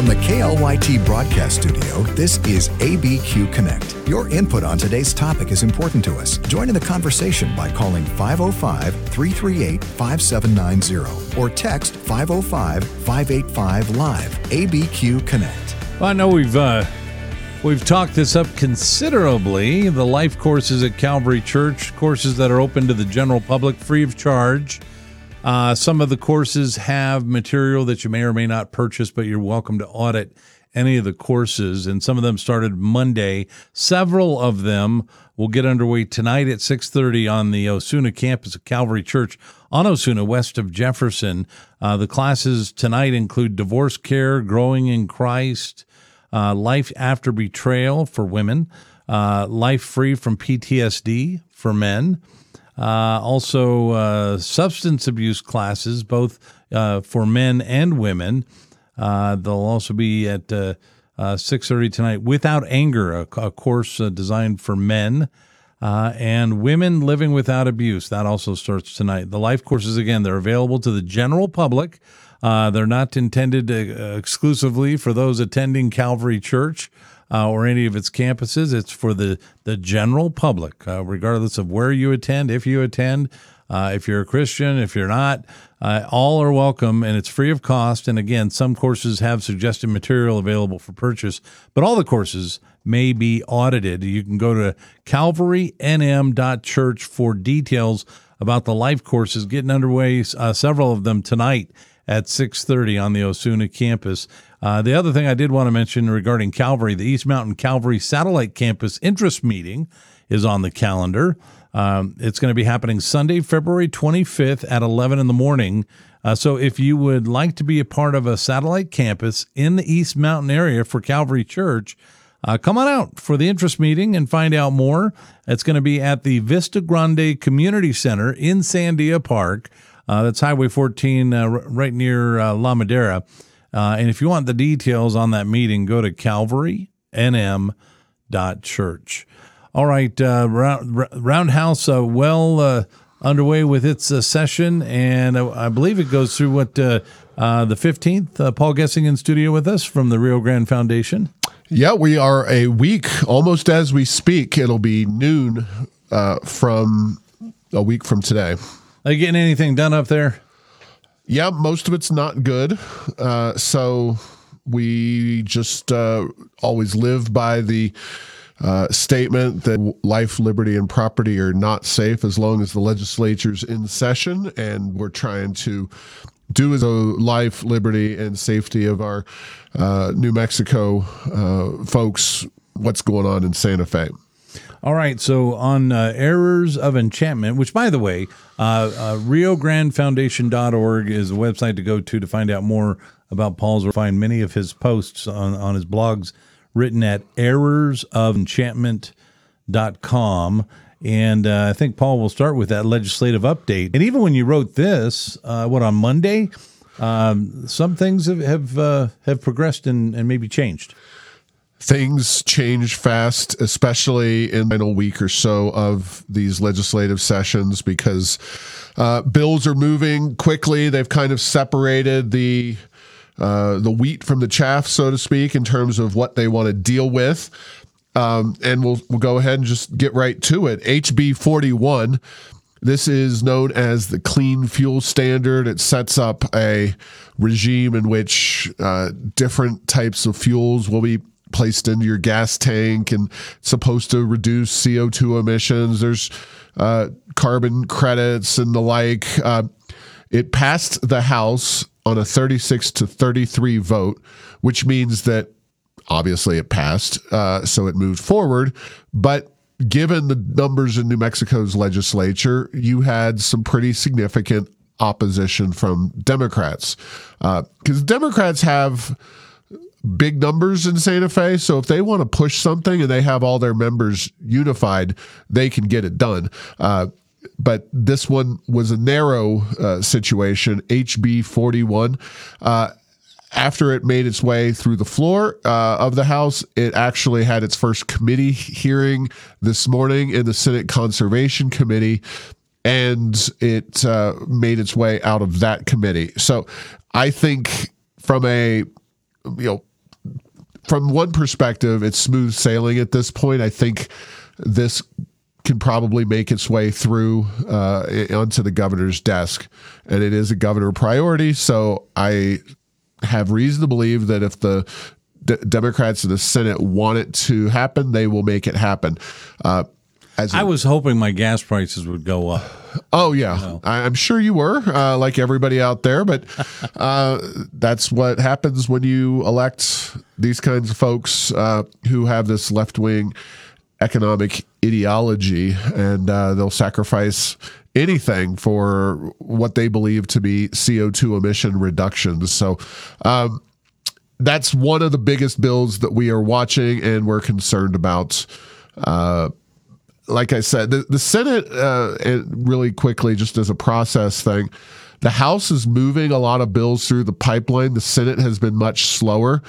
From the KLYT broadcast studio, this is ABQ Connect. Your input on today's topic is important to us. Join in the conversation by calling 505 338 5790 or text 505 585 Live. ABQ Connect. Well, I know we've uh, we've talked this up considerably. The life courses at Calvary Church, courses that are open to the general public free of charge. Uh, some of the courses have material that you may or may not purchase, but you're welcome to audit any of the courses. And some of them started Monday. Several of them will get underway tonight at 6:30 on the Osuna campus of Calvary Church on Osuna, west of Jefferson. Uh, the classes tonight include divorce care, growing in Christ, uh, life after betrayal for women, uh, life free from PTSD for men. Uh, also, uh, substance abuse classes, both uh, for men and women. Uh, they'll also be at uh, uh, 6.30 tonight, Without Anger, a, a course designed for men. and Women Living Without Abuse. That also starts tonight. The life courses, again, they're available to the general public. they're not intended exclusively for those attending Calvary Church uh, or any of its campuses. It's for the, the general public, uh, regardless of where you attend, if you attend, uh, if you're a Christian, if you're not. Uh, all are welcome and it's free of cost. And again, some courses have suggested material available for purchase, but all the courses may be audited. You can go to calvarynm.church for details about the life courses getting underway, uh, several of them tonight at 6:30 on the Osuna campus. Uh, the other thing I did want to mention regarding Calvary, the East Mountain Calvary Satellite Campus interest meeting is on the calendar. Um, it's going to be happening Sunday, February 25th at 11 in the morning. Uh, so if you would like to be a part of a satellite campus in the East Mountain area for Calvary Church, uh, come on out for the interest meeting and find out more. It's going to be at the Vista Grande Community Center in Sandia Park. Uh, that's Highway 14, uh, right near uh, La Madera. Uh, and if you want the details on that meeting, go to calvarynm.church. All right, uh, round, Roundhouse uh, well uh, underway with its uh, session, and I, I, believe it goes through what uh, the 15th. Paul Gessing in studio with us from the Rio Grande Foundation. Yeah, we are a week almost as we speak. It'll be noon from a week from today. Are you getting anything done up there? Yeah, most of it's not good. Uh, so we just uh, always live by the uh, statement that life, liberty, and property are not safe as long as the legislature's in session. And we're trying to do as a life, liberty, and safety of our uh, New Mexico uh, folks what's going on in Santa Fe. All right. So on uh, Errors of Enchantment, which by the way, uh, uh, RioGrandeFoundation.org is a website to go to to find out more about Paul's or find many of his posts on, on his blogs written at errorsofenchantment.com. And uh, I think Paul will start with that legislative update. And even when you wrote this, uh, what on Monday, um, some things have have, uh, have progressed and, and maybe changed things change fast, especially in the final week or so of these legislative sessions, because uh, bills are moving quickly. They've kind of separated the uh, the wheat from the chaff, so to speak, in terms of what they want to deal with. Um, and we'll we'll go ahead and just get right to it. HB forty one. This is known as the Clean Fuel Standard. It sets up a regime in which uh, different types of fuels will be placed into your gas tank and supposed to reduce CO2 emissions. There's uh, carbon credits and the like. Uh, it passed the House on a 36 to 33 vote, which means that obviously it passed, uh, so it moved forward. But given the numbers in New Mexico's legislature, you had some pretty significant opposition from Democrats because uh, Democrats have big numbers in Santa Fe. So if they want to push something and they have all their members unified, they can get it done. Uh, but this one was a narrow uh, situation, HB 41. Uh, after it made its way through the floor uh, of the House, it actually had its first committee hearing this morning in the Senate Conservation Committee, and it uh, made its way out of that committee. So I think from a you know from one perspective, it's smooth sailing at this point. I think this can probably make its way through uh, onto the governor's desk, and it is a governor priority. So I have reason to believe that if the D- Democrats in the Senate want it to happen, they will make it happen. Uh, as I was hoping my gas prices would go up. Oh yeah, you know. I, am sure you were, uh, like everybody out there. But uh, that's what happens when you elect these kinds of folks uh, who have this left wing economic ideology, and uh, they'll sacrifice anything for what they believe to be CO2 emission reductions. So. Um, that's one of the biggest bills that we are watching and we're concerned about. Uh, like I said, the, the Senate, uh, really quickly, just as a process thing, the House is moving a lot of bills through the pipeline. The Senate has been much slower.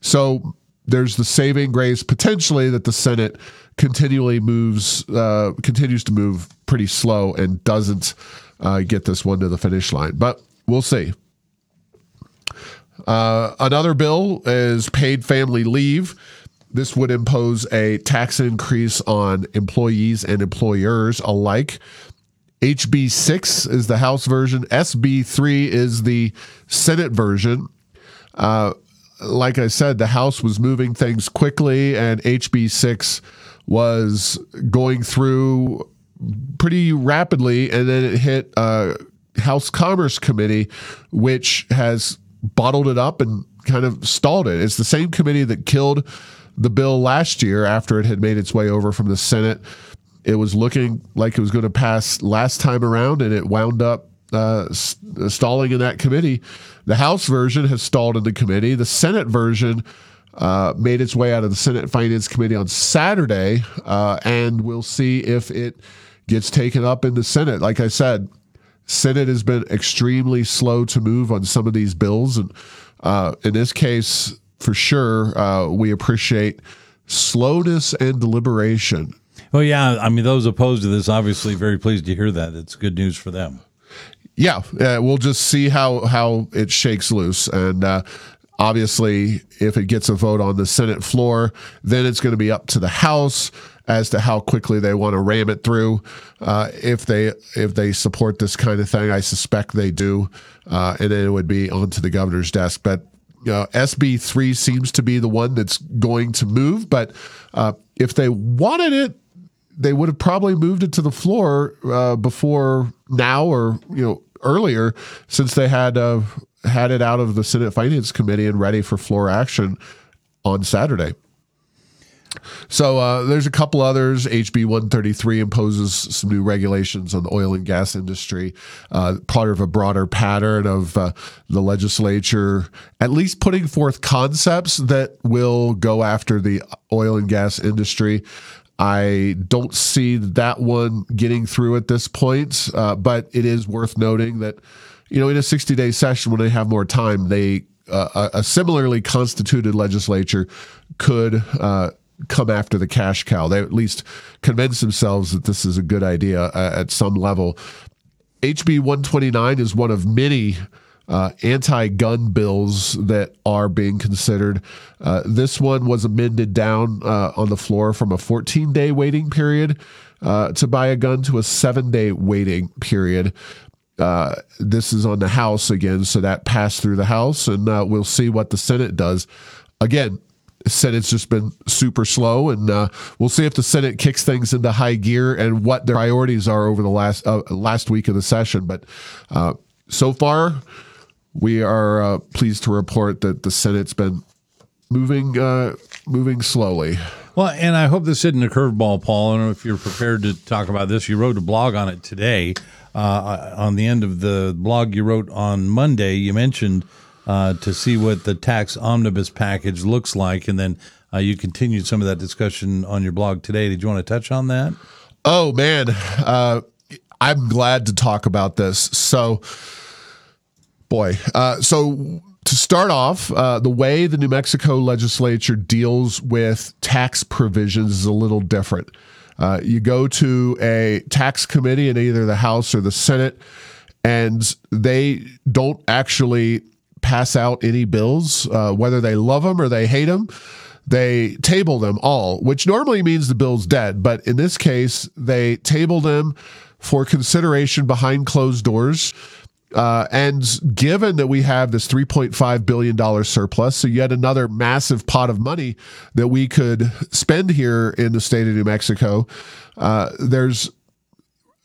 So there's the saving grace potentially that the Senate continually moves, uh, continues to move pretty slow and doesn't uh, get this one to the finish line. But we'll see. Uh, another bill is paid family leave. This would impose a tax increase on employees and employers alike. HB 6 is the House version, SB 3 is the Senate version. Uh, like I said, the House was moving things quickly, and HB 6 was going through pretty rapidly, and then it hit uh, House Commerce Committee, which has bottled it up and kind of stalled it. It's the same committee that killed the bill last year after it had made its way over from the Senate. It was looking like it was going to pass last time around, and it wound up uh, stalling in that committee. The House version has stalled in the committee. The Senate version uh, made its way out of the Senate Finance Committee on Saturday, uh, and we'll see if it gets taken up in the Senate. Like I said, Senate has been extremely slow to move on some of these bills, and uh, in this case, for sure, uh, we appreciate slowness and deliberation. Well, yeah, I mean, those opposed to this obviously very pleased to hear that. It's good news for them. Yeah, uh, we'll just see how how it shakes loose, and uh, obviously, if it gets a vote on the Senate floor, then it's going to be up to the House as to how quickly they want to ram it through. Uh, if they if they support this kind of thing, I suspect they do, uh, and then it would be onto the governor's desk. But uh, SB three seems to be the one that's going to move. But uh, if they wanted it, they would have probably moved it to the floor uh, before now, or you know earlier, since they had uh, had it out of the Senate Finance Committee and ready for floor action on Saturday. So uh, there's a couple others. HB 133 imposes some new regulations on the oil and gas industry, uh, part of a broader pattern of uh, the legislature at least putting forth concepts that will go after the oil and gas industry. I don't see that one getting through at this point, uh, but it is worth noting that, you know, in a 60 day session when they have more time, they uh, a similarly constituted legislature could uh, come after the cash cow. They at least convince themselves that this is a good idea uh, at some level. HB 129 is one of many uh, anti gun bills that are being considered. Uh, this one was amended down uh, on the floor from a 14 day waiting period uh, to buy a gun to a seven day waiting period. Uh, this is on the House again, so that passed through the House, and we'll see what the Senate does. Again, Senate's just been super slow, and uh, we'll see if the Senate kicks things into high gear and what their priorities are over the last uh, last week of the session. But uh, so far, we are uh, pleased to report that the Senate's been moving uh, moving slowly. Well, and I hope this isn't a curveball, Paul. I don't know if you're prepared to talk about this. You wrote a blog on it today. Uh, on the end of the blog you wrote on Monday, you mentioned uh, to see what the tax omnibus package looks like, and then uh, you continued some of that discussion on your blog today. Did you want to touch on that? Oh man, uh, I'm glad to talk about this. So, boy, uh, so to start off, uh, the way the New Mexico legislature deals with tax provisions is a little different. Uh, you go to a tax committee in either the House or the Senate, and they don't actually pass out any bills, uh, whether they love them or they hate them. They table them all, which normally means the bill's dead. But in this case, they table them for consideration behind closed doors. Uh, and given that we have this $3.5 billion surplus, so yet another massive pot of money that we could spend here in the state of New Mexico, uh, there's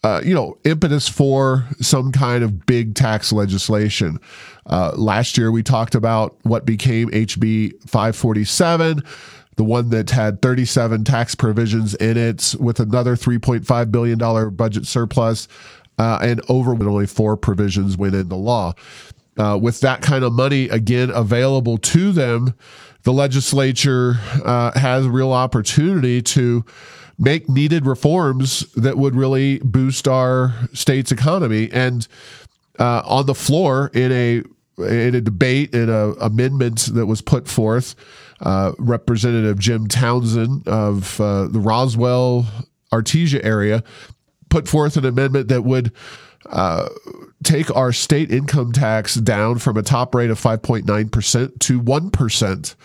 uh, you know, impetus for some kind of big tax legislation. Uh, last year, we talked about what became HB 547, the one that had 37 tax provisions in it, with another $3.5 billion budget surplus, uh, and over only four provisions went into law. Uh, with that kind of money again available to them, the legislature uh, has real opportunity to make needed reforms that would really boost our state's economy. And uh, on the floor in a in a debate in a amendment that was put forth, uh, Representative Jim Townsend of uh, the Roswell Artesia area put forth an amendment that would uh, take our state income tax down from a top rate of 5.9% to 1%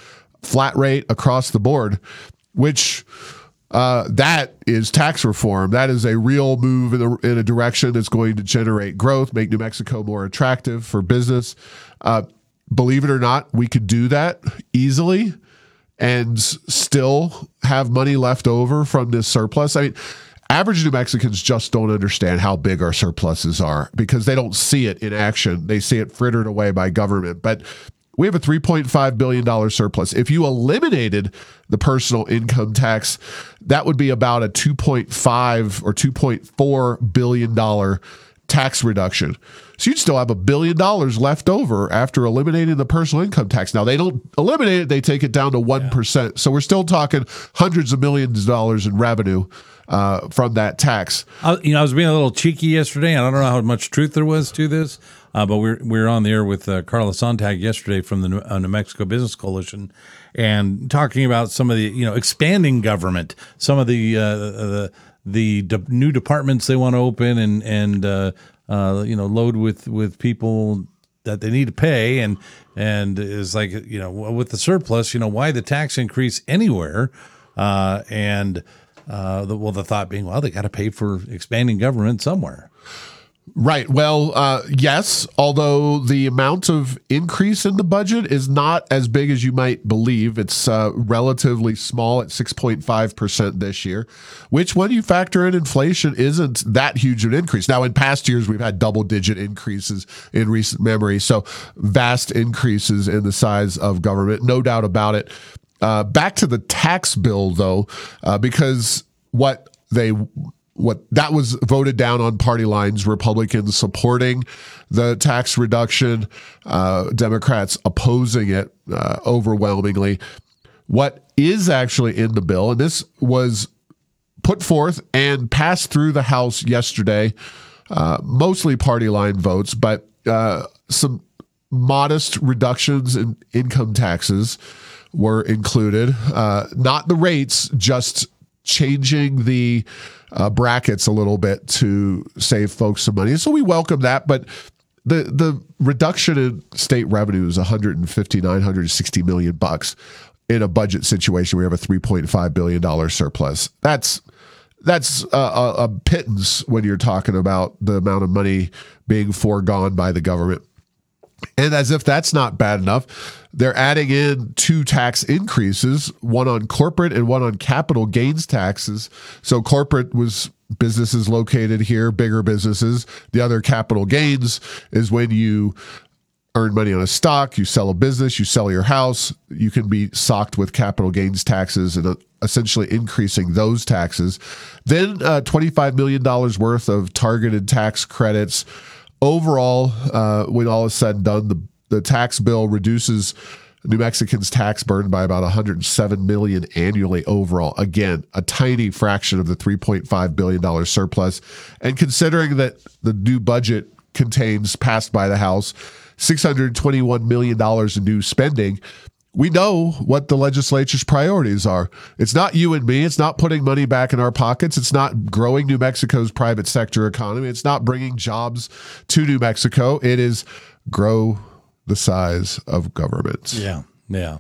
flat rate across the board, which uh, that is tax reform. That is a real move in a, in a, direction that's going to generate growth, make New Mexico more attractive for business. Uh, believe it or not, we could do that easily and still have money left over from this surplus. I mean, average New Mexicans just don't understand how big our surpluses are because they don't see it in action. They see it frittered away by government. But we have a $3.5 billion surplus. If you eliminated the personal income tax, that would be about a 2.5 or 2.4 billion dollar tax reduction. So you'd still have a billion dollars left over after eliminating the personal income tax. Now they don't eliminate it, they take it down to 1%. Yeah. So we're still talking hundreds of millions of dollars in revenue uh, from that tax. You know, I was being a little cheeky yesterday. And I don't know how much truth there was to this. Uh, but we're we're on the air with uh, Carla Sonntag yesterday from the New, uh, New Mexico Business Coalition, and talking about some of the you know expanding government, some of the uh, the the de- new departments they want to open, and and uh, you know load with with people that they need to pay, and and is like you know with the surplus, you know why the tax increase anywhere, uh, and. The, well, the thought being, well, they got to pay for expanding government somewhere. Right. Well, uh, yes, although the amount of increase in the budget is not as big as you might believe. It's uh, relatively small at 6.5% this year, which, when you factor in inflation, isn't that huge an increase. Now, in past years, we've had double digit increases in recent memory. So, vast increases in the size of government, no doubt about it. Uh, back to the tax bill, though, uh, because what they what that was voted down on party lines republicans supporting the tax reduction uh, democrats opposing it uh, overwhelmingly. What is actually in the bill and this was put forth and passed through the house yesterday uh, mostly party line votes but uh, some modest reductions in income taxes were included uh, not the rates just changing the uh, brackets a little bit to save folks some money. So we welcome that, but the the reduction in state revenue is 150 960 million bucks in a budget situation. Where we have a 3.5 billion dollar surplus. That's that's a, a, a pittance when you're talking about the amount of money being foregone by the government. And as if that's not bad enough, they're adding in two tax increases, one on corporate and one on capital gains taxes. So corporate was businesses located here, bigger businesses. The other capital gains is when you earn money on a stock, you sell a business, you sell your house, you can be socked with capital gains taxes and uh, essentially increasing those taxes. Then uh, $25 million worth of targeted tax credits overall, uh, when all is said and done, the, the tax bill reduces New Mexicans' tax burden by about 107 million annually overall. Again, a tiny fraction of the 3.5 billion dollar surplus. And considering that the new budget contains passed by the House 621 million dollars in new spending, we know what the legislature's priorities are. It's not you and me. It's not putting money back in our pockets. It's not growing New Mexico's private sector economy. It's not bringing jobs to New Mexico. It is grow the size of government. Yeah, yeah.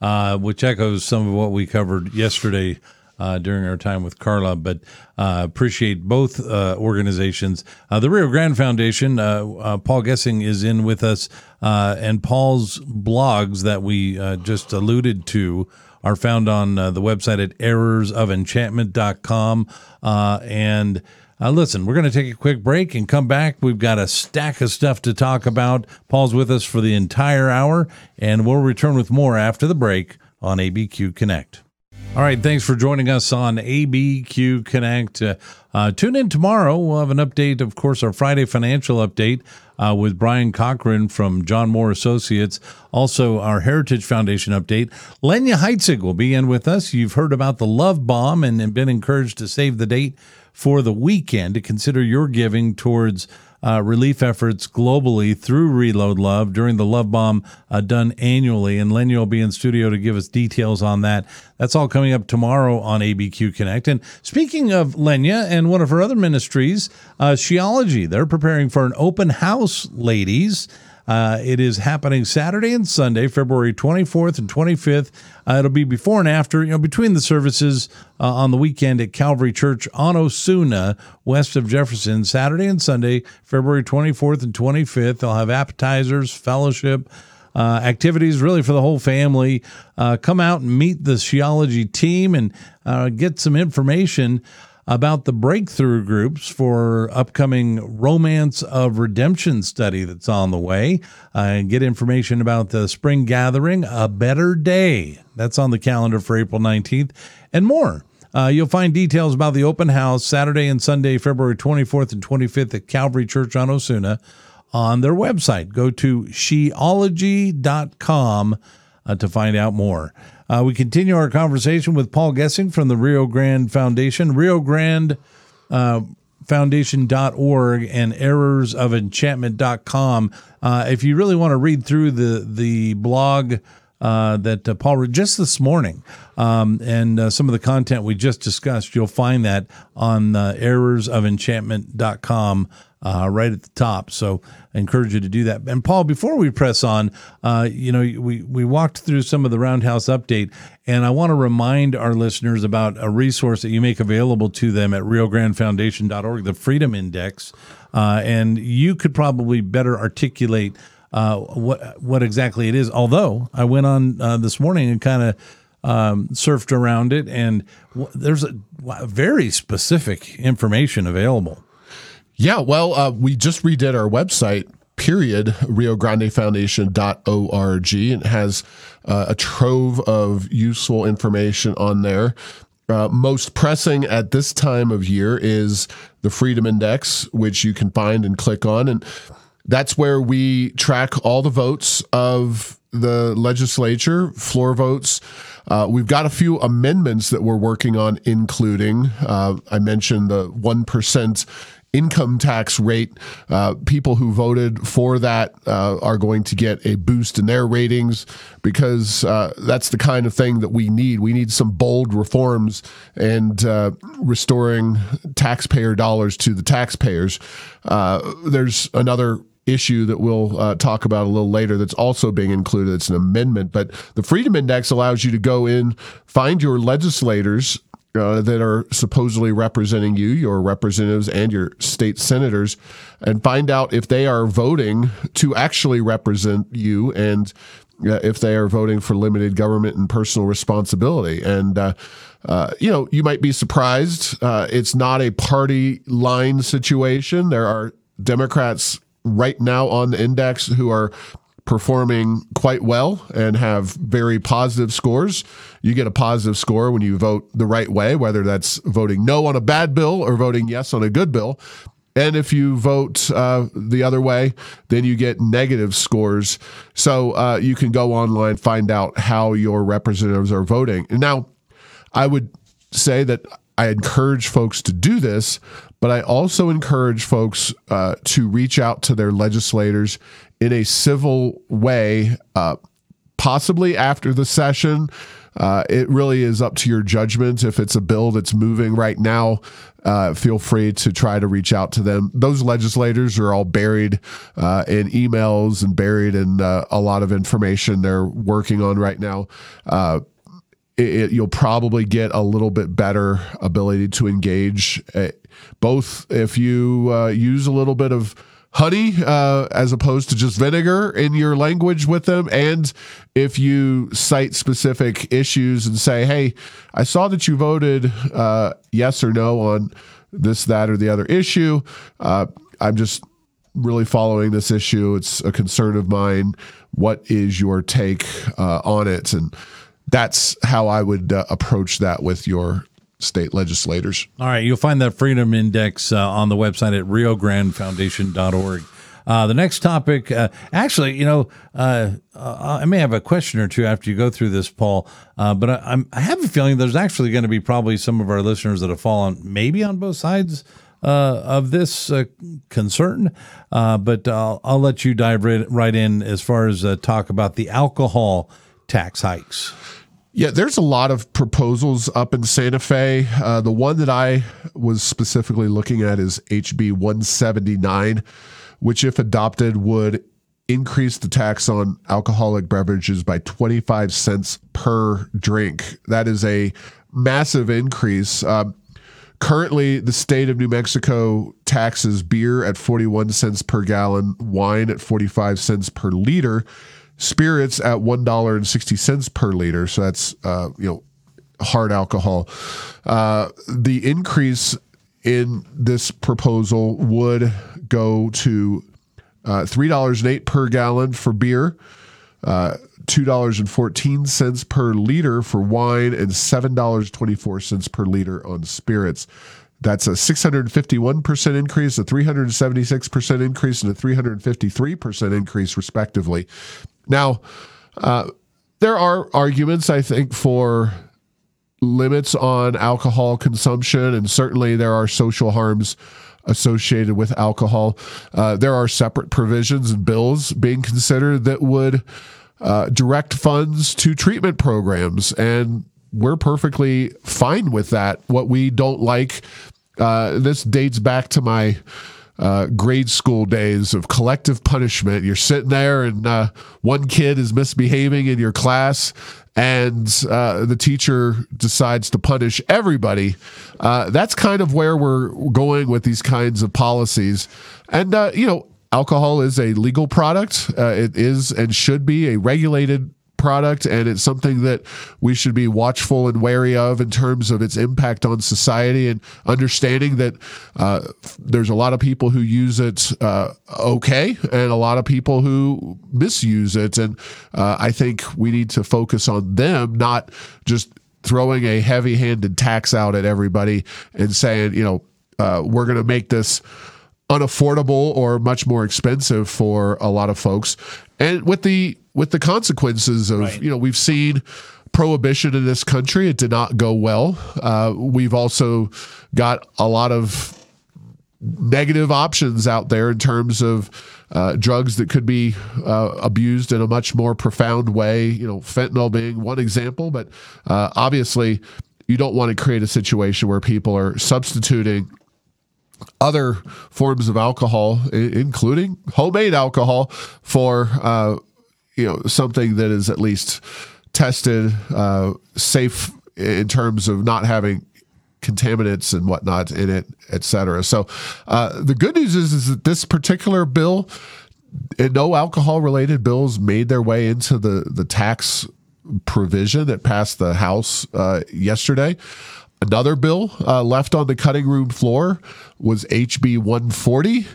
Uh, which echoes some of what we covered yesterday uh, during our time with Carla, but uh, appreciate both uh, organizations. Uh, the Rio Grande Foundation, uh, uh, Paul Gessing is in with us, and Paul's blogs that we just alluded to are found on the website at errorsofenchantment.com. and uh, listen, we're going to take a quick break and come back. We've got a stack of stuff to talk about. Paul's with us for the entire hour, and we'll return with more after the break on ABQ Connect. All right, thanks for joining us on ABQ Connect. Uh, uh, tune in tomorrow. We'll have an update, of course, our Friday financial update uh, with Brian Cochran from John Moore Associates. Also, our Heritage Foundation update. Lenya Heitzig will be in with us. You've heard about the Love Bomb and been encouraged to save the date for the weekend to consider your giving towards uh, relief efforts globally through Reload Love during the Love Bomb uh, done annually. And Lenya will be in studio to give us details on that. That's all coming up tomorrow on ABQ Connect. And speaking of Lenya and one of her other ministries, uh, Sheology, they're preparing for an open house, ladies. Uh, it is happening Saturday and Sunday, February 24th and 25th. Uh, it'll be before and after, you know, between the services uh, on the weekend at Calvary Church on Osuna, west of Jefferson, Saturday and Sunday, February 24th and 25th. They'll have appetizers, fellowship. Uh, activities really for the whole family. Uh, come out and meet the Sheology team and uh, get some information about the breakthrough groups for upcoming Romance of Redemption study that's on the way. Uh, and get information about the spring gathering, A Better Day. That's on the calendar for April 19th, and more. Uh, you'll find details about the open house Saturday and Sunday, February 24th and 25th at Calvary Church on Osuna on their website. Go to sheology.com uh, to find out more. Uh, we continue our conversation with Paul Gessing from the Rio Grande Foundation, Rio Grande uh, Foundation.org and errorsofenchantment.com. Uh, if you really want to read through the, the blog uh, that uh, Paul read just this morning um, and uh, some of the content we just discussed, you'll find that on uh, errorsofenchantment.com uh, right at the top. So I encourage you to do that. And Paul, before we press on, uh, you know, we, we walked through some of the Roundhouse update, and I want to remind our listeners about a resource that you make available to them at riograndefoundation.org, the Freedom Index. Uh, and you could probably better articulate uh, what what exactly it is. Although I went on uh, this morning and kind of um, surfed around it, and w- there's a very specific information available. Yeah, well, uh, we just redid our website, period, rio grande riograndefoundation.org. It has uh, a trove of useful information on there. Uh, most pressing at this time of year is the Freedom Index, which you can find and click on. And that's where we track all the votes of the legislature, floor votes. Uh, we've got a few amendments that we're working on, including uh, I mentioned the 1% income tax rate. Uh, people who voted for that uh, are going to get a boost in their ratings because uh, that's the kind of thing that we need. We need some bold reforms and uh, restoring taxpayer dollars to the taxpayers. Uh, there's another issue that we'll uh, talk about a little later that's also being included. It's an amendment, but the Freedom Index allows you to go in, find your legislators uh, that are supposedly representing you, your representatives, and your state senators, and find out if they are voting to actually represent you and uh, if they are voting for limited government and personal responsibility. And, uh, uh you know, you might be surprised. Uh, it's not a party line situation. There are Democrats right now on the index who are performing quite well and have very positive scores. You get a positive score when you vote the right way, whether that's voting no on a bad bill or voting yes on a good bill. And if you vote uh, the other way, then you get negative scores. So uh, you can go online, find out how your representatives are voting. Now, I would say that I encourage folks to do this, but I also encourage folks uh, to reach out to their legislators in a civil way, uh, possibly after the session. uh, it really is up to your judgment. If it's a bill that's moving right now, uh, feel free to try to reach out to them. Those legislators are all buried uh, in emails and buried in uh, a lot of information they're working on right now. It, it, you'll probably get a little bit better ability to engage, uh, both if you uh, use a little bit of honey uh, as opposed to just vinegar in your language with them. And if you cite specific issues and say, hey, I saw that you voted uh, yes or no on this, that, or the other issue. Uh, I'm just really following this issue. It's a concern of mine. What is your take uh, on it? And that's how I would uh, approach that with your state legislators. All right. You'll find that Freedom Index uh, on the website at riograndefoundation.org. Uh, the next topic, uh, actually, you know, uh, uh I may have a question or two after you go through this, Paul. Uh, but I, I, have a feeling there's actually going to be probably some of our listeners that have fallen maybe on both sides uh, of this concern. but I'll, I'll, let you dive right, right in as far as talk about the alcohol tax hikes. Yeah, there's a lot of proposals up in Santa Fe. Uh, the one that I was specifically looking at is HB 179, which, if adopted, would increase the tax on alcoholic beverages by 25 cents per drink. That is a massive increase. Um, currently, the state of New Mexico taxes beer at 41 cents per gallon, wine at 45 cents per liter spirits at one dollar and sixty cents per liter. So that's uh, you know hard alcohol. Uh, the increase in this proposal would go to uh, three dollars and eight per gallon for beer. Uh, $2.14 per liter for wine and $7.24 per liter on spirits. That's a 651% increase, a 376% increase, and a 353% increase, respectively. Now, uh, there are arguments, I think, for limits on alcohol consumption, and certainly there are social harms associated with alcohol. Uh, there are separate provisions and bills being considered that would uh, direct funds to treatment programs, and we're perfectly fine with that. What we don't like, uh, this dates back to my uh, grade school days of collective punishment. You're sitting there, and uh, one kid is misbehaving in your class, and uh, the teacher decides to punish everybody. Uh, that's kind of where we're going with these kinds of policies. And, uh, you know, alcohol is a legal product, uh, it is and should be a regulated product, and it's something that we should be watchful and wary of in terms of its impact on society and understanding that uh, there's a lot of people who use it uh, okay and a lot of people who misuse it. And uh, I think we need to focus on them, not just throwing a heavy handed tax out at everybody and saying, you know, uh, we're going to make this unaffordable or much more expensive for a lot of folks. And with the with the consequences of right. you know we've seen prohibition in this country it did not go well uh, we've also got a lot of negative options out there in terms of uh, drugs that could be uh, abused in a much more profound way you know fentanyl being one example but uh, obviously you don't want to create a situation where people are substituting other forms of alcohol, including homemade alcohol, for uh, you know something that is at least tested uh, safe in terms of not having contaminants and whatnot in it, et cetera. So uh, the good news is, is that this particular bill, and no alcohol related bills made their way into the the tax provision that passed the House uh, yesterday. Another bill uh, left on the cutting room floor was HB 140.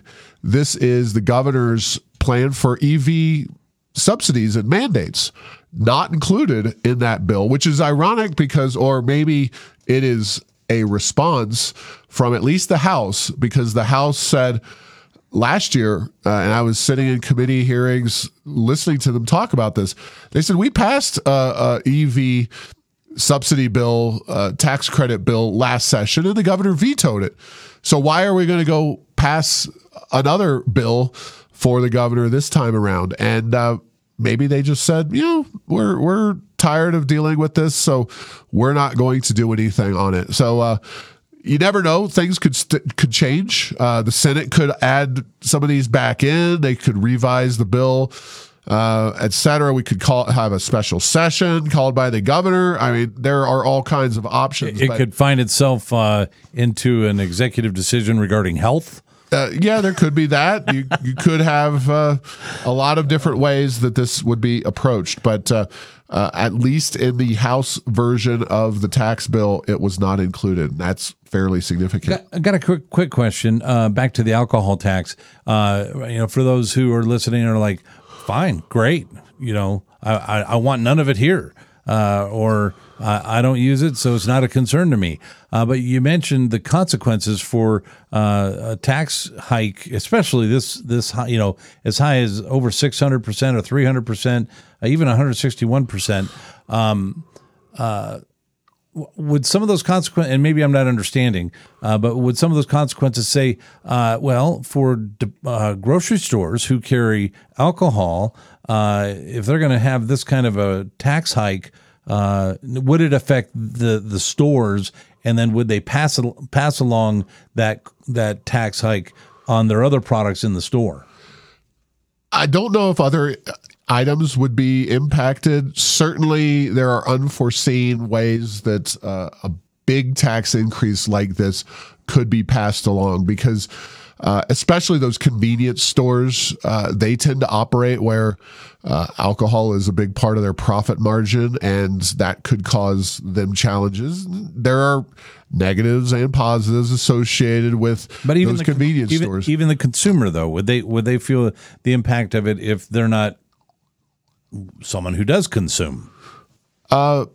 This is the governor's plan for EV subsidies and mandates, not included in that bill, which is ironic because, or maybe it is a response from at least the House, because the House said last year, uh, and I was sitting in committee hearings listening to them talk about this. They said, We passed a, a EV subsidy bill, tax credit bill last session, and the governor vetoed it. So why are we going to go pass another bill for the governor this time around? And uh, maybe they just said, you know, we're we're tired of dealing with this, so we're not going to do anything on it. So, uh, you never know; things could st- could change. Uh, the Senate could add some of these back in. They could revise the bill, uh, etc. We could call have a special session called by the governor. I mean, there are all kinds of options. It could find itself uh, into an executive decision regarding health. Uh, yeah, there could be that. You you could have uh, a lot of different ways that this would be approached, but uh, uh at least in the House version of the tax bill, it was not included. That's fairly significant. I got a quick quick question. Uh, back to the alcohol tax. Uh, you know, for those who are listening, are like, fine, great. You know, I, I, I want none of it here uh, or I don't use it, so it's not a concern to me. Uh, but you mentioned the consequences for uh, a tax hike, especially this this you know as high as over six hundred percent or three hundred percent, uh, even one hundred sixty one percent. Um, uh, would some of those consequences, and maybe I'm not understanding, but would some of those consequences say, well, for uh, grocery stores who carry alcohol, uh, if they're going to have this kind of a tax hike, uh, would it affect the the stores? And then would they pass pass along that that tax hike on their other products in the store? I don't know if other items would be impacted. Certainly, there are unforeseen ways that uh, a big tax increase like this could be passed along because uh, especially those convenience stores, uh, they tend to operate where uh, alcohol is a big part of their profit margin, and that could cause them challenges. There are negatives and positives associated with but even those the, convenience even, stores. Even the consumer, though, would they would they feel the impact of it if they're not someone who does consume? Uh,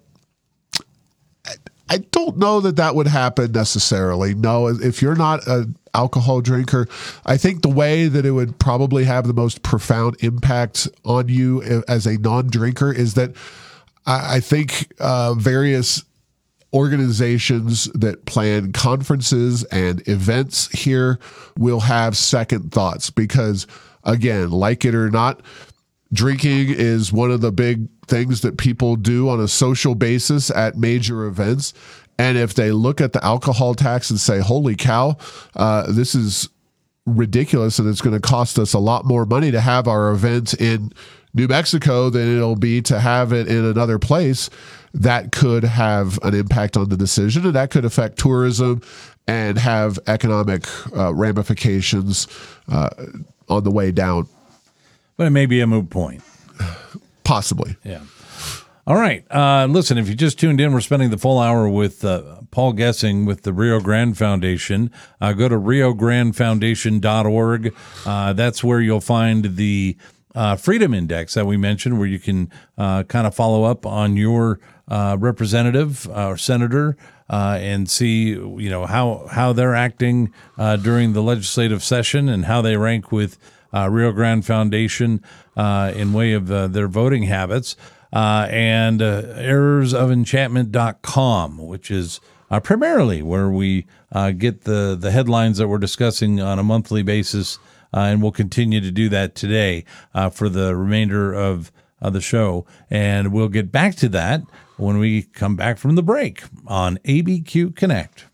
I don't know that that would happen necessarily. No, if you're not an alcohol drinker, I think the way that it would probably have the most profound impact on you as a non drinker is that I, think uh, various organizations that plan conferences and events here will have second thoughts because, again, like it or not, drinking is one of the big things that people do on a social basis at major events. And if they look at the alcohol tax and say, holy cow, uh, this is ridiculous and it's going to cost us a lot more money to have our event in New Mexico than it'll be to have it in another place, that could have an impact on the decision and that could affect tourism and have economic uh, ramifications uh, on the way down. But it may be a moot point. Possibly. Yeah. All right. Uh, listen, if you just tuned in, we're spending the full hour with uh, Paul Gessing with the Rio Grande Foundation. Uh, go to riograndefoundation.org. Uh, that's where you'll find the uh, Freedom Index that we mentioned, where you can uh, kind of follow up on your representative or senator and see, you know, how how they're acting during the legislative session and how they rank with Rio Grande Foundation in way of their voting habits uh, and uh, errorsofenchantment.com, which is uh, primarily where we uh, get the, the headlines that we're discussing on a monthly basis. Uh, and we'll continue to do that today uh, for the remainder of, of the show. And we'll get back to that when we come back from the break on ABQ Connect.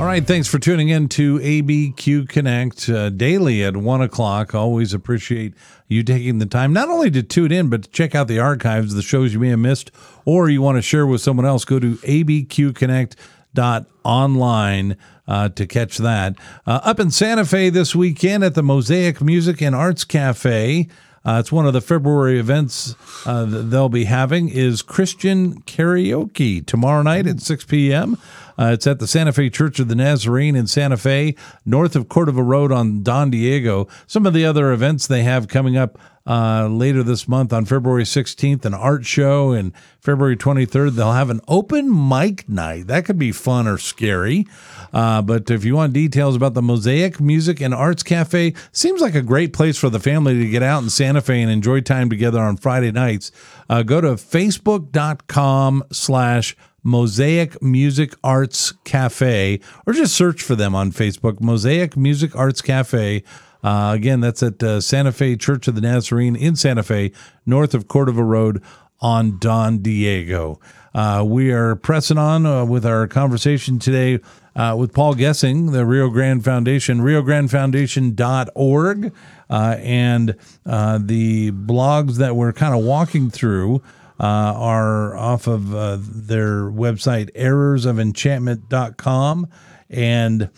All right, thanks for tuning in to ABQ Connect uh, daily at one o'clock. Always appreciate you taking the time not only to tune in, but to check out the archives the shows you may have missed, or you want to share with someone else. Go to abqconnect.online uh, to catch that. Uh, up in Santa Fe this weekend at the Mosaic Music and Arts Cafe. Uh, it's one of the February events uh, they'll be having is Christian karaoke tomorrow night at 6 p.m. Uh, it's at the Santa Fe Church of the Nazarene in Santa Fe, north of Cordova Road on Don Diego. Some of the other events they have coming up uh, later this month on February 16th, an art show, and February 23rd, they'll have an open mic night. That could be fun or scary. Uh, but if you want details about the Mosaic Music and Arts Cafe, seems like a great place for the family to get out in Santa Fe and enjoy time together on Friday nights. Uh, go to facebook.com slash Mosaic Music Arts Cafe, or just search for them on Facebook, Mosaic Music Arts Cafe. Uh, again, that's at uh, Santa Fe Church of the Nazarene in Santa Fe, north of Cordova Road on Don Diego. Uh, we are pressing on uh, with our conversation today uh, with Paul Gessing, the Rio Grande Foundation, riograndefoundation.org, uh, and uh, the blogs that we're kind of walking through. Uh, are off of uh, their website, errorsofenchantment.com. And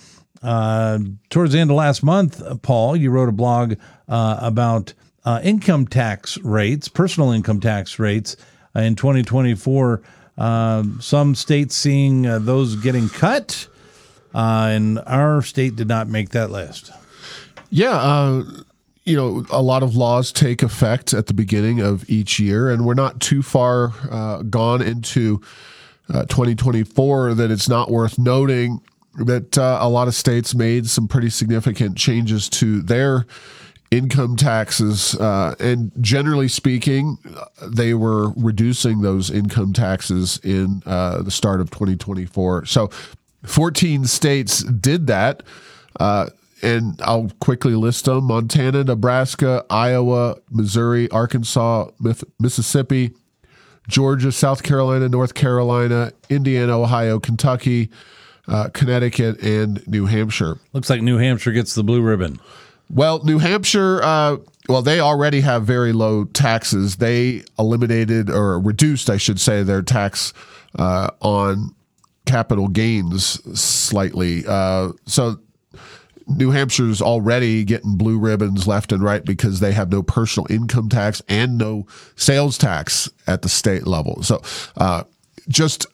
uh, towards the end of last month, Paul, you wrote a blog uh, about uh, income tax rates, personal income tax rates in 2024. some states seeing those getting cut, and our state did not make that list. Yeah you know, a lot of laws take effect at the beginning of each year, and we're not too far uh, gone into uh, 2024 that it's not worth noting that uh, a lot of states made some pretty significant changes to their income taxes. Uh, and generally speaking, they were reducing those income taxes in uh, the start of 2024. So 14 states did that. Uh, and I'll quickly list them Montana, Nebraska, Iowa, Missouri, Arkansas, Mississippi, Georgia, South Carolina, North Carolina, Indiana, Ohio, Kentucky, uh, Connecticut, and New Hampshire. Looks like New Hampshire gets the blue ribbon. Well, New Hampshire, uh, well, they already have very low taxes. They eliminated or reduced, I should say, their tax uh, on capital gains slightly. Uh, so New Hampshire's already getting blue ribbons left and right because they have no personal income tax and no sales tax at the state level. So, uh, just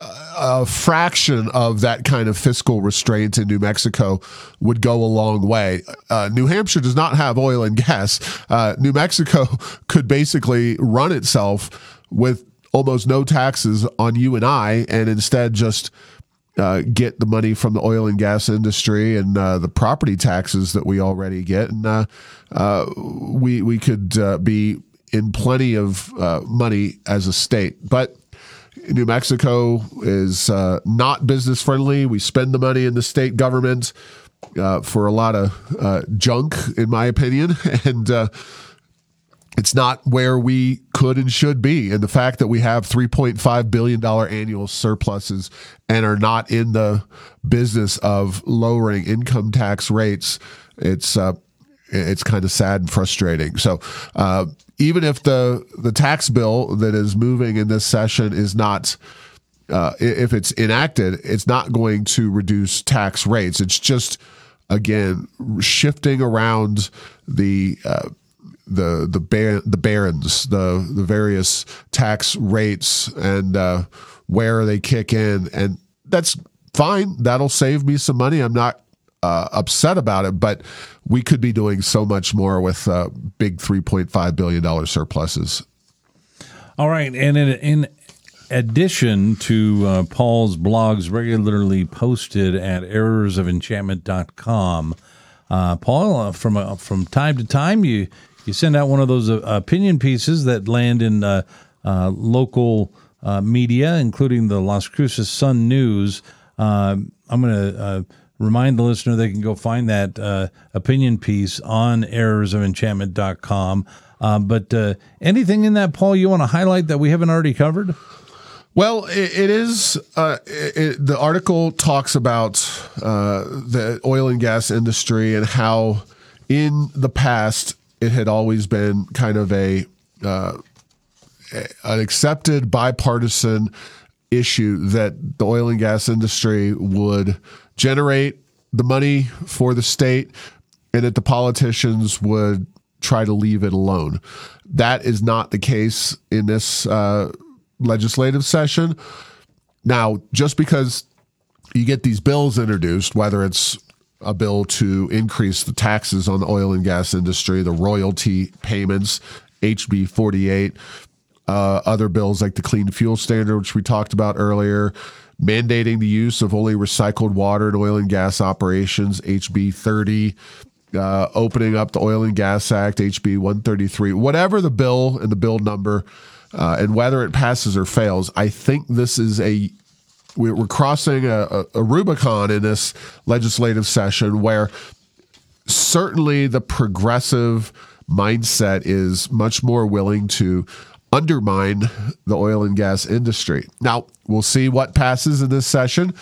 a fraction of that kind of fiscal restraint in New Mexico would go a long way. Uh, New Hampshire does not have oil and gas. Uh, New Mexico could basically run itself with almost no taxes on you and I, and instead just uh, get the money from the oil and gas industry and uh, the property taxes that we already get, and uh, uh we we could uh, be in plenty of uh, money as a state. But New Mexico is not business friendly. We spend the money in the state government for a lot of junk, in my opinion, and it's not where we could and should be. And the fact that we have $3.5 billion annual surpluses and are not in the business of lowering income tax rates, it's, uh, it's kind of sad and frustrating. So, uh, even if the the tax bill that is moving in this session is not, uh, if it's enacted, it's not going to reduce tax rates. It's just again shifting around the uh, the the bar- the barons, the the various tax rates, and uh, where they kick in, and that's fine. That'll save me some money. I'm not uh, upset about it, but we could be doing so much more with uh, big 3.5 billion dollar surpluses. All right, and in, in addition to uh, Paul's blogs regularly posted at errorsofenchantment.com, uh, Paul, uh, from uh, from time to time, you you send out one of those uh, opinion pieces that land in uh, uh, local uh, media, including the Las Cruces Sun News. Um, I'm going to uh, remind the listener they can go find that uh, opinion piece on errorsofenchantment.com. But anything in that, Paul, you want to highlight that we haven't already covered? Well, it, it is. Uh, it, the article talks about uh, the oil and gas industry and how, in the past, it had always been kind of a uh, an accepted bipartisan issue that the oil and gas industry would generate the money for the state and that the politicians would try to leave it alone. That is not the case in this uh, legislative session. Now, just because you get these bills introduced, whether it's a bill to increase the taxes on the oil and gas industry, the royalty payments, HB 48, uh, other bills like the Clean Fuel Standard, which we talked about earlier, mandating the use of only recycled water in oil and gas operations, HB 30. Uh, opening up the Oil and Gas Act, HB 133, whatever the bill and the bill number, uh, and whether it passes or fails, I think this is a we're crossing a, a, Rubicon in this legislative session where certainly the progressive mindset is much more willing to undermine the oil and gas industry. Now, we'll see what passes in this session,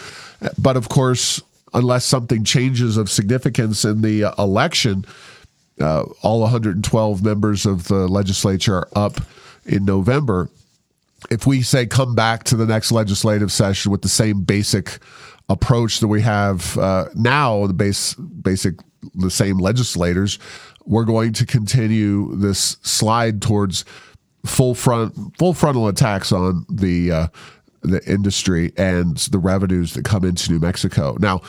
but of course, unless something changes of significance in the election, uh, all 112 members of the legislature are up in November. If we say come back to the next legislative session with the same basic approach that we have uh, now, the base basic the same legislators, we're going to continue this slide towards full front full frontal attacks on the uh, the industry and the revenues that come into New Mexico. Now,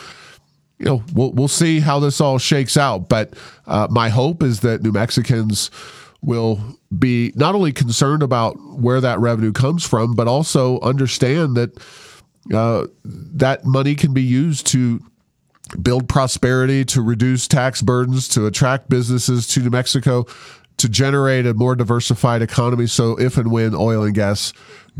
you know, we'll we'll see how this all shakes out, but uh, my hope is that New Mexicans will be not only concerned about where that revenue comes from, but also understand that uh, that money can be used to build prosperity, to reduce tax burdens, to attract businesses to New Mexico, to generate a more diversified economy. So if and when oil and gas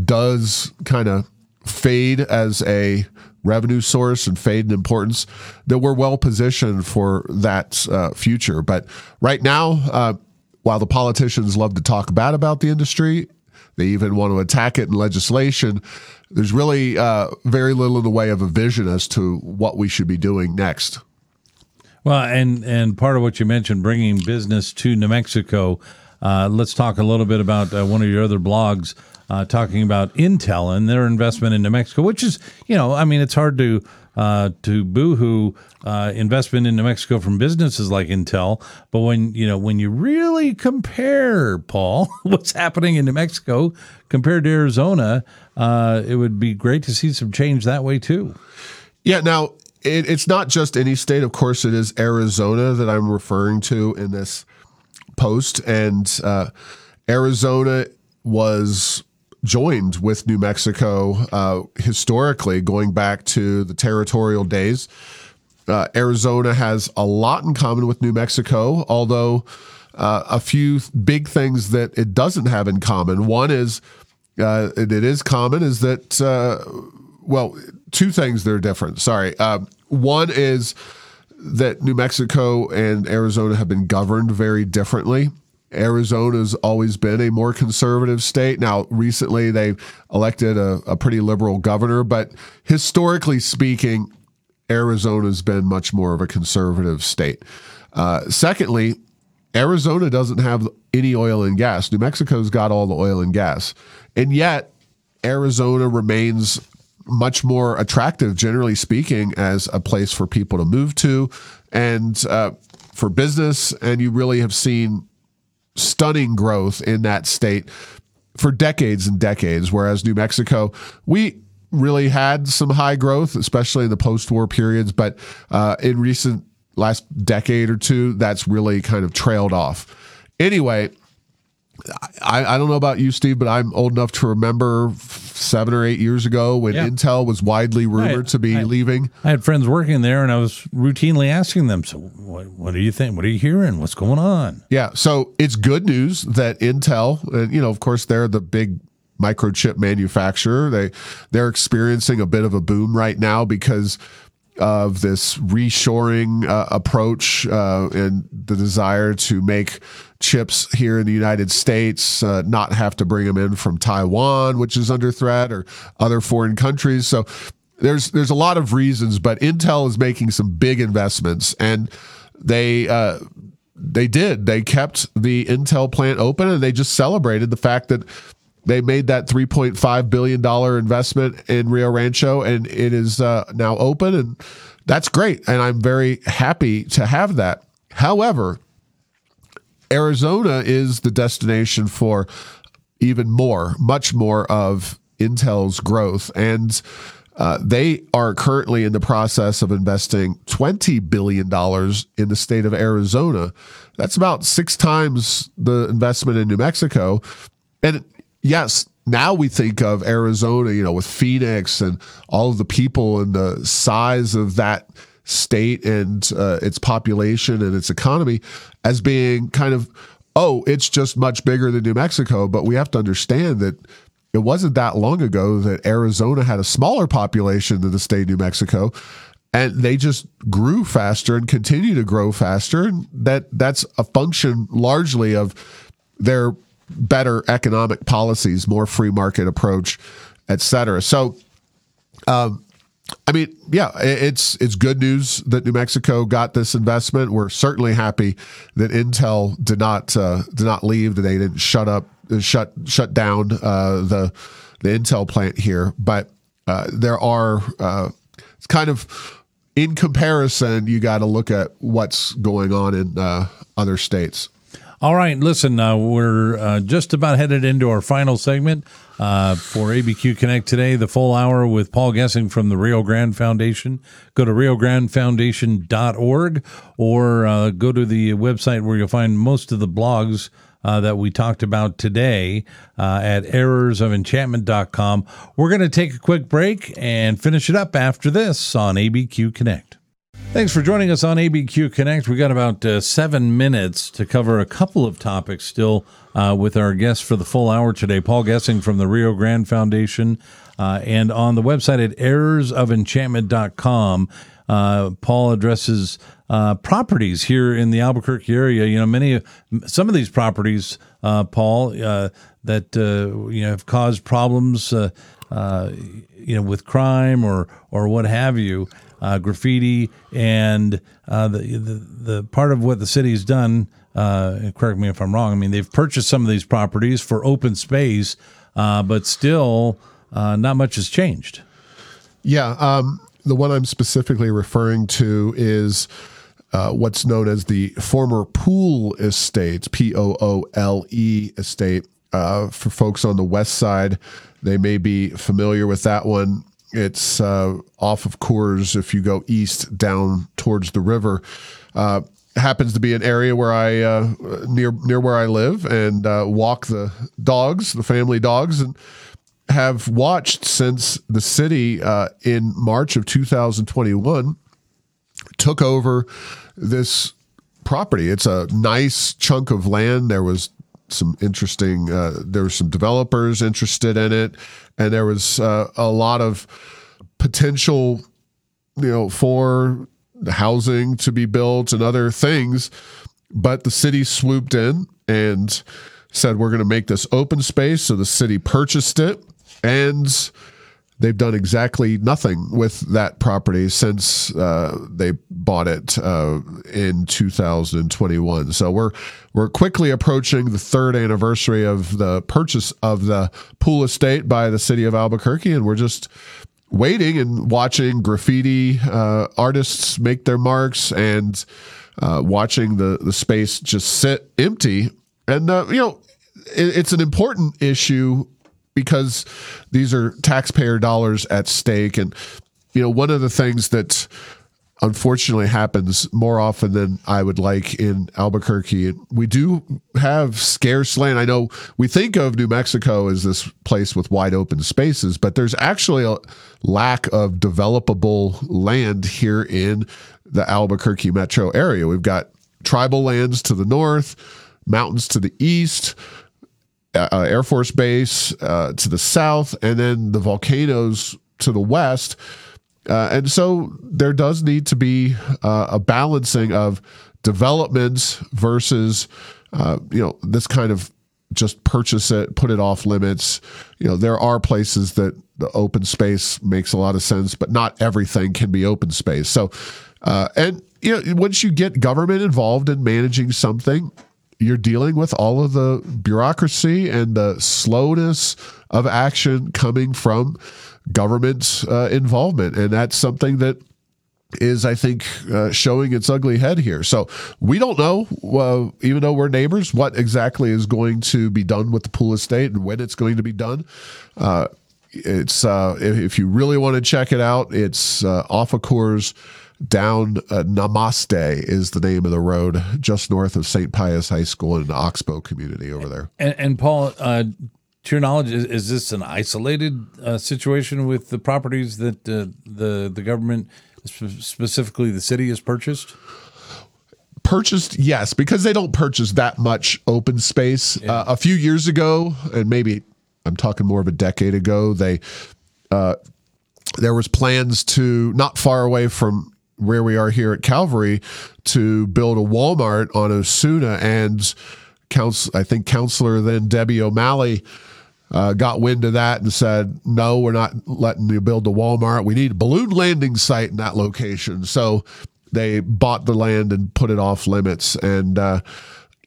does kind of fade as a revenue source and fade in importance, that we're well positioned for that uh, future. But right now, uh, while the politicians love to talk bad about the industry, they even want to attack it in legislation. There's really uh, very little in the way of a vision as to what we should be doing next. Well, and and part of what you mentioned, bringing business to New Mexico. Uh, let's talk a little bit about uh, one of your other blogs, uh, talking about Intel and their investment in New Mexico, which is, you know, I mean, it's hard to uh, to boohoo uh, investment in New Mexico from businesses like Intel, but when you know when you really compare, Paul, what's happening in New Mexico compared to Arizona, uh, it would be great to see some change that way too. Yeah. Now it, it's not just any state. Of course, it is Arizona that I'm referring to in this post. And uh, Arizona was joined with New Mexico uh, historically, going back to the territorial days. Uh, Arizona has a lot in common with New Mexico, although uh, a few big things that it doesn't have in common. One is, uh, it is common, is that, uh, well, two things that are different. Sorry. Uh, one is that New Mexico and Arizona have been governed very differently. Arizona's always been a more conservative state. Now, recently they elected a, a pretty liberal governor, but historically speaking, Arizona's been much more of a conservative state. Uh, secondly, Arizona doesn't have any oil and gas. New Mexico's got all the oil and gas. And yet, Arizona remains much more attractive, generally speaking, as a place for people to move to and uh, for business. And you really have seen stunning growth in that state for decades and decades. Whereas New Mexico, we really had some high growth, especially in the post war periods. But uh, in recent last decade or two, that's really kind of trailed off. Anyway, I, I don't know about you, Steve, but I'm old enough to remember seven or eight years ago when yeah. Intel was widely rumored to be I, leaving. I had friends working there, and I was routinely asking them, "So, what, what do you think? What are you hearing? What's going on?" Yeah, so it's good news that Intel, and you know, of course, they're the big microchip manufacturer. They they're experiencing a bit of a boom right now because of this reshoring uh, approach uh, and the desire to make chips here in the United States, uh, not have to bring them in from Taiwan, which is under threat, or other foreign countries. So there's there's a lot of reasons, but Intel is making some big investments, and they uh, they did they kept the Intel plant open, and they just celebrated the fact that they made that 3.5 billion dollar investment in Rio Rancho, and it is uh, now open, and that's great, and I'm very happy to have that. However, Arizona is the destination for even more, much more of Intel's growth. And uh, they are currently in the process of investing $20 billion in the state of Arizona. That's about six times the investment in New Mexico. And yes, now we think of Arizona, you know, with Phoenix and all of the people and the size of that state and uh, its population and its economy as being kind of, oh, it's just much bigger than New Mexico. But we have to understand that it wasn't that long ago that Arizona had a smaller population than the state of New Mexico. And they just grew faster and continue to grow faster. And that that's a function largely of their better economic policies, more free market approach, et cetera. So, um, I mean, yeah, it's it's good news that New Mexico got this investment. We're certainly happy that Intel did not uh, did not leave. That they didn't shut up, shut shut down uh, the the Intel plant here. But uh, there are uh, it's kind of in comparison. You got to look at what's going on in uh, other states. All right, listen, uh, we're uh, just about headed into our final segment uh, for ABQ Connect today, the full hour with Paul Gessing from the Rio Grande Foundation. Go to riograndefoundation.org or uh, go to the website where you'll find most of the blogs uh, that we talked about today uh, at errorsofenchantment.com. We're going to take a quick break and finish it up after this on ABQ Connect. Thanks for joining us on ABQ Connect. We got about uh, seven minutes to cover a couple of topics still uh, with our guest for the full hour today, Paul Gessing from the Rio Grande Foundation. Uh, and on the website at errorsofenchantment.com, uh, Paul addresses uh, properties here in the Albuquerque area. You know, many, of some of these properties, uh, Paul, that you know have caused problems, you know, with crime or or what have you uh, graffiti, and uh, the, the, the part of what the city's done. Uh, correct me if I'm wrong. I mean, they've purchased some of these properties for open space, uh, but still, uh, not much has changed. Yeah, um, the one I'm specifically referring to is. Uh, what's known as the former Poole Estate, P O O L E Estate. Uh, for folks on the west side, they may be familiar with that one. It's uh, off of Coors if you go east down towards the river. Uh, happens to be an area where I uh, near near where I live and uh, walk the dogs, the family dogs, and have watched since the city uh, in March of 2021 took over this property. It's a nice chunk of land. There was some interesting. Uh, there were some developers interested in it, and there was uh, a lot of potential, you know, for housing to be built and other things. But the city swooped in and said, "We're going to make this open space." So the city purchased it, and they've done exactly nothing with that property since uh, they bought it uh, in 2021. So we're we're quickly approaching the third anniversary of the purchase of the Poole Estate by the city of Albuquerque, and we're just waiting and watching graffiti uh, artists make their marks and uh, watching the the space just sit empty. And uh, you know, it, it's an important issue because these are taxpayer dollars at stake. And, you know, one of the things that unfortunately happens more often than I would like in Albuquerque, we do have scarce land. I know we think of New Mexico as this place with wide open spaces, but there's actually a lack of developable land here in the Albuquerque metro area. We've got tribal lands to the north, mountains to the east, uh, uh, Air Force Base uh, to the south, and then the volcanoes to the west. Uh, and so there does need to be uh, a balancing of developments versus, uh, you know, this kind of just purchase it, put it off limits. You know, there are places that the open space makes a lot of sense, but not everything can be open space. So, and you know, once you get government involved in managing something, you're dealing with all of the bureaucracy and the slowness of action coming from government uh, involvement. And that's something that is, I think, uh, showing its ugly head here. So we don't know, uh, even though we're neighbors, what exactly is going to be done with the Poole estate and when it's going to be done. Uh, it's uh, if, if, you really want to check it out, it's uh, off of Coors down uh, Namaste is the name of the road just north of St. Pius High School in the Oxbow community over there. And, and Paul, uh, to your knowledge, is, is this an isolated uh, situation with the properties that uh, the the government, specifically the city, has purchased? Purchased, yes, because they don't purchase that much open space. Yeah. Uh, a few years ago, and maybe I'm talking more of a decade ago, they uh, there was plans to not far away from where we are here at Calvary to build a Walmart on Osuna and council, I think Councilor then Debbie O'Malley uh, got wind of that and said, no, we're not letting you build a Walmart. We need a balloon landing site in that location. So they bought the land and put it off limits. And, uh,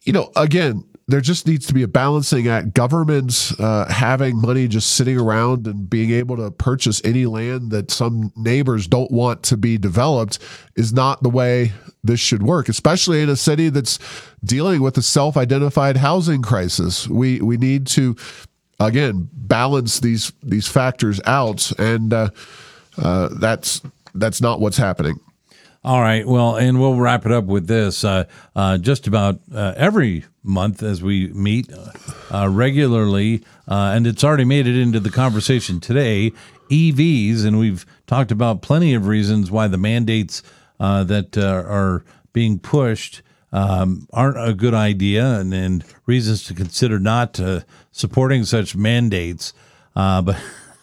you know, again, there just needs to be a balancing act. Governments uh, having money just sitting around and being able to purchase any land that some neighbors don't want to be developed is not the way this should work, especially in a city that's dealing with a self-identified housing crisis. We we need to again balance these these factors out, and uh, uh, that's that's not what's happening. All right. Well, and we'll wrap it up with this. Uh, uh, just about uh, every month as we meet uh, regularly, uh, and it's already made it into the conversation today. EVs, and we've talked about plenty of reasons why the mandates uh, that are being pushed um, aren't a good idea, and, and, reasons to consider not supporting such mandates. but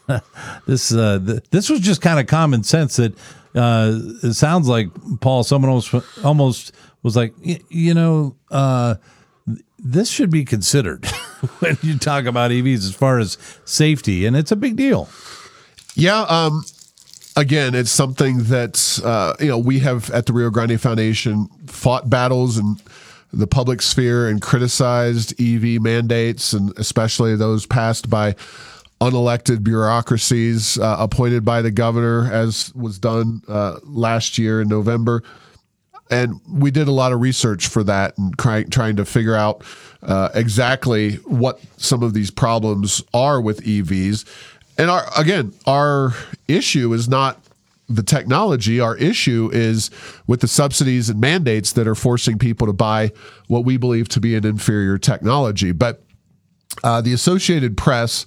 this th- this was just kind of common sense that uh, it sounds like Paul. Someone almost almost was like, you know, uh, this should be considered when you talk about EVs as far as safety, and it's a big deal. Yeah. Um, again, it's something that uh, you know we have at the Rio Grande Foundation fought battles and the public sphere and criticized EV mandates, and especially those passed by unelected bureaucracies uh, appointed by the governor, as was done uh, last year in November. And we did a lot of research for that and try, trying to figure out uh, exactly what some of these problems are with EVs. And our, again, our issue is not the technology. Our issue is with the subsidies and mandates that are forcing people to buy what we believe to be an inferior technology. But uh, the Associated Press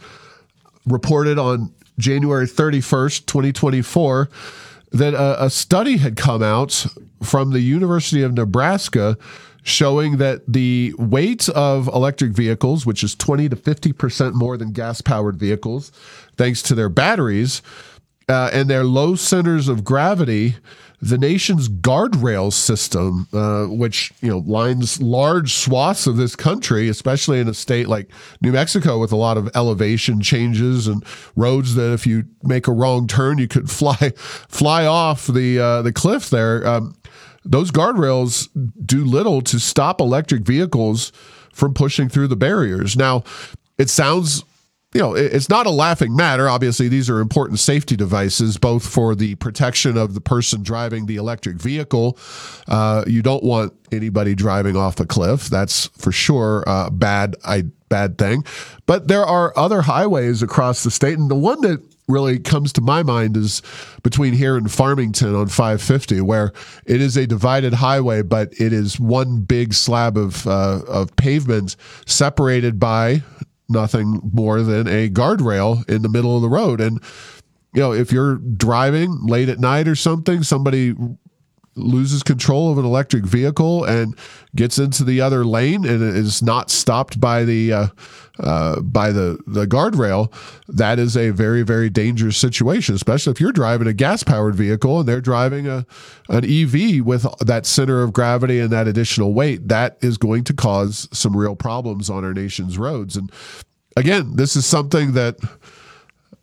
reported on January 31st, 2024, that a, a, study had come out from the University of Nebraska showing that the weight of electric vehicles, which is 20 to 50% more than gas powered vehicles, thanks to their batteries uh, and their low centers of gravity, the nation's guardrail system, uh, which you know lines large swaths of this country, especially in a state like New Mexico with a lot of elevation changes and roads that if you make a wrong turn, you could fly fly off the uh, the cliff there. Um, those guardrails do little to stop electric vehicles from pushing through the barriers. Now, it sounds you know, it's not a laughing matter. Obviously, these are important safety devices, both for the protection of the person driving the electric vehicle. Uh, you don't want anybody driving off a cliff. That's for sure a bad, I, bad thing. But there are other highways across the state, and the one that really comes to my mind is between here and Farmington on 550, where it is a divided highway, but it is one big slab of uh, of pavement separated by nothing more than a guardrail in the middle of the road. And, you know, if you're driving late at night or something, somebody loses control of an electric vehicle and gets into the other lane and is not stopped by the uh, uh, by the the guardrail, that is a very very dangerous situation. Especially if you're driving a gas powered vehicle and they're driving a an EV with that center of gravity and that additional weight, that is going to cause some real problems on our nation's roads. And again, this is something that.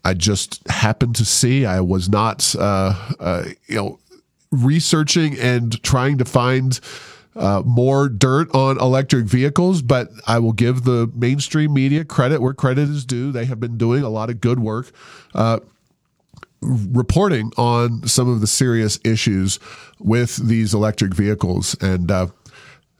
I just happened to see. I was not, uh, uh, you know, researching and trying to find uh, more dirt on electric vehicles, but I will give the mainstream media credit where credit is due. They have been doing a lot of good work. Uh, reporting on some of the serious issues with these electric vehicles and uh,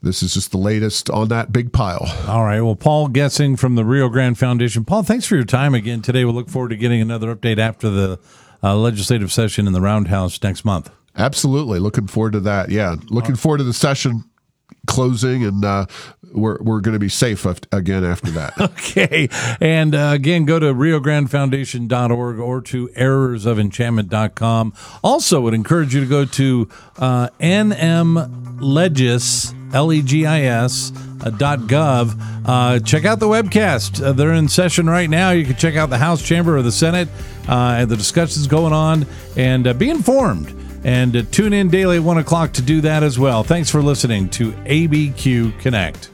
this is just the latest on that big pile. All right. Well, Paul Gessing from the Rio Grande Foundation. Paul, thanks for your time again today. We'll look forward to getting another update after the uh, legislative session in the Roundhouse next month. Absolutely. Looking forward to that. Yeah. Looking forward to the session closing and uh, we're, we're going to be safe again after that. okay. And uh, again, go to riograndefoundation.org or to errorsofenchantment.com. Also, would encourage you to go to uh, nmlegis, L-E-G-I-S, uh. Uh, check out the webcast. Uh, they're in session right now. You can check out the House Chamber or the Senate uh, and the discussions going on and uh, be informed and uh, tune in daily at 1 o'clock to do that as well. Thanks for listening to ABQ Connect.